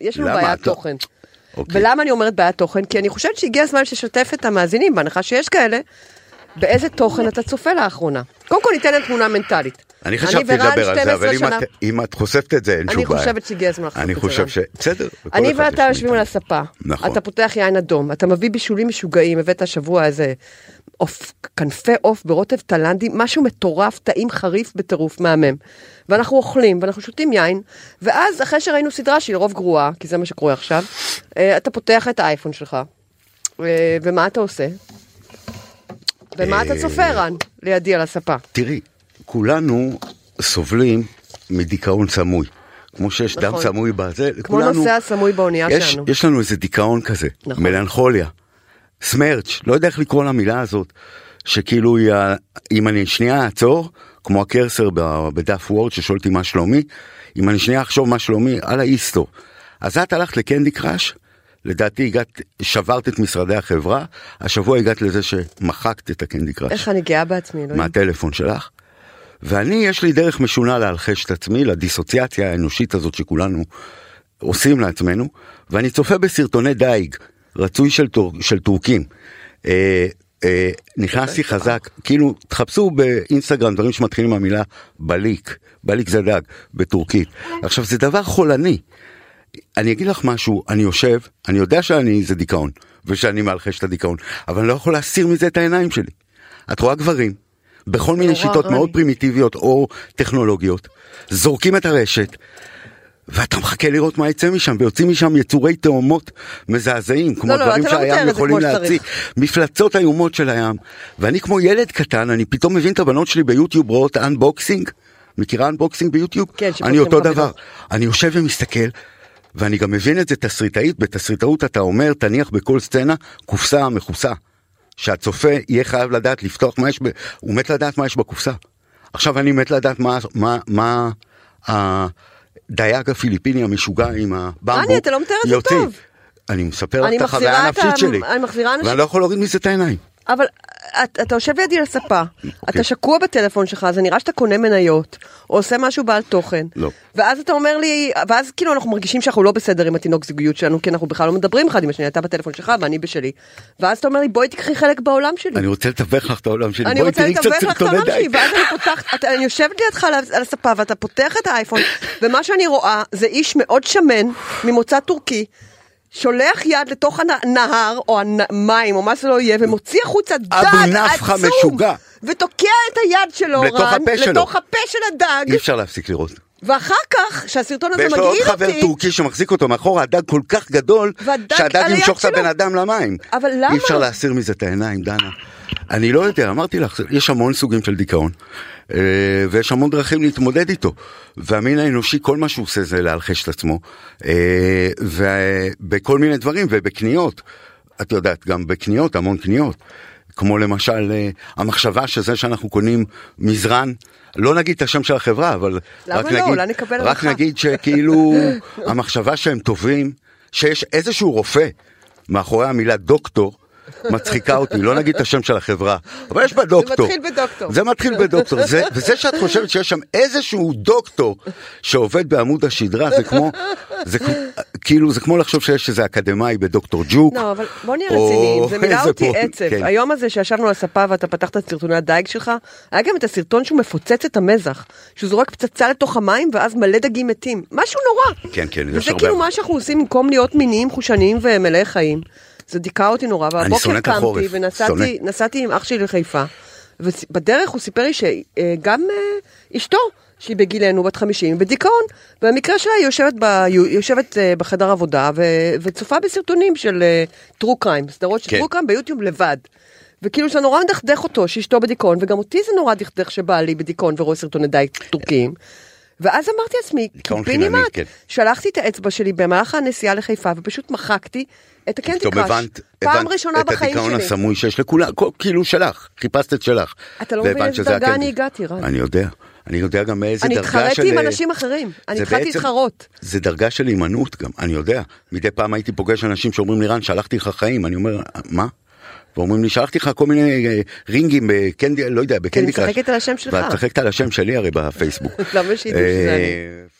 יש לנו? בעיית תוכן. אוקיי. ולמה אני אומרת בעיית תוכן? כי אני חושבת שהגיע הזמן שתשתף את המאזינים, בהנחה שיש כאלה, באיזה תוכן אתה צופה לאחרונה. קודם כל ניתן להם תמונה מנטלית. אני חשבתי לדבר על זה, 12 אבל אם את- אם את חושפת את זה, אין שום אני בעיה. חושבת שהגיע הזמן לחשוף אני את זה, חושב רן. ש... בסדר. אני ואתה יושבים על. הספה, נכון. אתה פותח יין אדום, אתה מביא בישולים משוגעים, הבאת השבוע איזה עוף, כנפי עוף ברוטב תלנדי, משהו מטורף, טעים, חריף, בטירוף, מהמם. ואנחנו אוכלים, ואנחנו שותים יין, ואז אחרי שראינו סדרה שהיא לרוב גרועה, כי זה מה שקורה עכשיו, אה, אתה פותח את האייפון שלך, אה, ומה אתה עושה? ומה אתה צופה, רן, לידי על הספה? תראי, כולנו סובלים מדיכאון סמוי. כמו שיש דם נכון. סמוי בזה, כמו לכולנו- נוסע הסמוי באונייה יש, שלנו. יש לנו איזה דיכאון כזה, נכון. מלנכוליה, סמרץ', לא יודע איך לקרוא למילה הזאת, שכאילו היא אם אני שנייה אעצור, כמו הקרסר בדף וורד ששואל אותי מה שלומי, אם אני שנייה אחשוב מה שלומי, על ההיסטור. אז את הלכת לקנדי קראש, לדעתי הגעת, שברת את משרדי החברה, השבוע הגעת לזה שמחקת את הקנדי קראש. איך אני גאה בעצמי, אלוהים. מהטלפון שלך. ואני, יש לי דרך משונה להלחש את עצמי, לדיסוציאציה האנושית הזאת שכולנו עושים לעצמנו, ואני צופה בסרטוני דייג, רצוי של, טור, של טורקים. אה, אה, נכנסתי חזק, כאילו, תחפשו באינסטגרם דברים שמתחילים מהמילה בליק, בליק זה דג, בטורקית. עכשיו, זה דבר חולני. אני אגיד לך משהו, אני יושב, אני יודע שאני זה דיכאון, ושאני מאלחש את הדיכאון, אבל אני לא יכול להסיר מזה את העיניים שלי. את רואה גברים, בכל מיני שיטות מאוד. פרימיטיביות או טכנולוגיות, זורקים את הרשת, ואתה מחכה לראות מה יצא משם, ויוצאים משם יצורי תאומות מזעזעים, כמו לא, לא, דברים לא שהים הזה יכולים להציג. מפלצות איומות של הים, ואני כמו ילד קטן, אני פתאום מבין את הבנות שלי ביוטיוב רואות unboxing, מכירה unboxing ביוטיוב? כן, אני אותו חבילות. דבר. אני יושב ומסתכל, ואני גם מבין את זה תסריטאית, בתסריטאות אתה אומר, תניח בכל סצנה קופסה מכוסה. שהצופה יהיה חייב לדעת לפתוח מה יש, ב... הוא מת לדעת מה יש בקופסה. עכשיו אני מת לדעת מה, מה, מה הדייג הפיליפיני המשוגע עם הבמבו רני, אתה לא מתאר את זה. טוב. אני מספר לך אני את החוויה הנפשית שלי. אני מחזירה אנשים- ואני לא יכול להוריד מזה את העיניים. אבל אתה יושב לידי על הספה, אוקיי. אתה שקוע בטלפון שלך, זה נראה שאתה קונה מניות, או עושה משהו בעל תוכן. לא. ואז אתה אומר לי, ואז כאילו אנחנו מרגישים שאנחנו לא בסדר עם התינוק זוגיות שלנו, כי אנחנו בכלל לא מדברים אחד עם השני, אתה בטלפון שלך ואני בשלי. ואז אתה אומר לי, בואי תקחי חלק בעולם שלי. אני רוצה לתווך לך את העולם שלי. אני בואי רוצה תראי קצת סרטוני דייג. ואז אני פותחת, אני יושבת לידך על הספה ואתה פותח את האייפון, ומה שאני רואה זה איש מאוד שמן, ממוצא טורקי, שולח יד לתוך הנהר, או המים, או מה שזה לא יהיה, ומוציא החוצה דג אבו נפחא עצום, משוגע. ותוקע את היד שלו, לתוך רן, הפה שלו. לתוך הפה של הדג, אי אפשר להפסיק לראות. ואחר כך, שהסרטון הזה ויש לו עוד מגעיל חבר אותי, טורקי שמחזיק אותו מאחורה, הדג כל כך גדול, שהדג ימשוך את. הבן אדם למים. אבל למה? אי אפשר להסיר מזה את העיניים, דנה. אני לא יודע, אמרתי לך, יש המון סוגים של דיכאון, אה, ויש המון דרכים להתמודד איתו. והמין האנושי, כל מה שהוא עושה זה להלחש את עצמו, אה, ובכל מיני דברים, ובקניות. את יודעת, גם בקניות, המון קניות. כמו למשל אה, המחשבה שזה שאנחנו קונים מזרן, לא נגיד את השם של החברה, אבל רק לא? נגיד, רק. נגיד שכאילו המחשבה שהם טובים, שיש איזשהו רופא מאחורי המילה דוקטור, מצחיקה אותי, לא נגיד את השם של החברה, אבל יש בה דוקטור. מתחיל בדוקטור. זה מתחיל בדוקטור. זה, וזה שאת חושבת שיש שם איזשהו דוקטור שעובד בעמוד השדרה, זה כמו, זה כמו- כאילו, זה כמו לחשוב שיש איזה אקדמאי בדוקטור ג'וק. לא, אבל בוא נהיה או רציניים, זה מילא אותי פה- עצב. כן. היום הזה שישבנו על הספה ואתה פתחת את סרטוני הדייג שלך, היה גם את הסרטון שהוא מפוצץ את המזח, שהוא זורק פצצה לתוך המים ואז מלא דגים מתים. משהו נורא. כן, כן, וזה כאילו מה שאנחנו עושים במקום להיות מיניים, חושניים ומלאי חיים. זה דיכא אותי נורא, והבוקר קמתי. ונסעתי נסעתי עם אח שלי לחיפה, ובדרך הוא סיפר לי שגם אה, אשתו, שהיא בגילנו, בת 50, בדיכאון. במקרה שלה היא יושבת, ב, יושבת אה, בחדר עבודה ו, וצופה בסרטונים של אה, טרו קריים, סדרות של כן. טרו קריים ביוטיוב לבד. וכאילו זה נורא מדכדך אותו שאשתו בדיכאון, וגם אותי זה נורא דכדך שבעלי בדיכאון ורואה סרטוני דייג טורקיים. ואז אמרתי לעצמי, קיבינימט, כן. שלחתי את האצבע שלי במהלך הנסיעה לחיפה ופשוט מחקתי את פתאום קראש. הבנת, פעם הבנת ראשונה את בחיים הדיכאון שלי. הסמוי שיש לכולם, כאילו שלך, חיפשת את שלך. אתה לא מבין איזה דרגה. אני הגעתי, רן. אני יודע, אני יודע גם מאיזה אני דרגה של... התחרתי עם אנשים אחרים, אני התחלתי להתחרות. זה דרגה של הימנעות גם, אני יודע. מדי פעם הייתי פוגש אנשים שאומרים לי, רן, שלחתי לך חיים, אני אומר, מה? ואומרים לי, שלחתי לך כל מיני אה, רינגים בקנדי, לא יודע, בקנדי אני משחקת על השם שלך. ואת משחקת על השם שלי הרי בפייסבוק. למה שידעו שזה אה,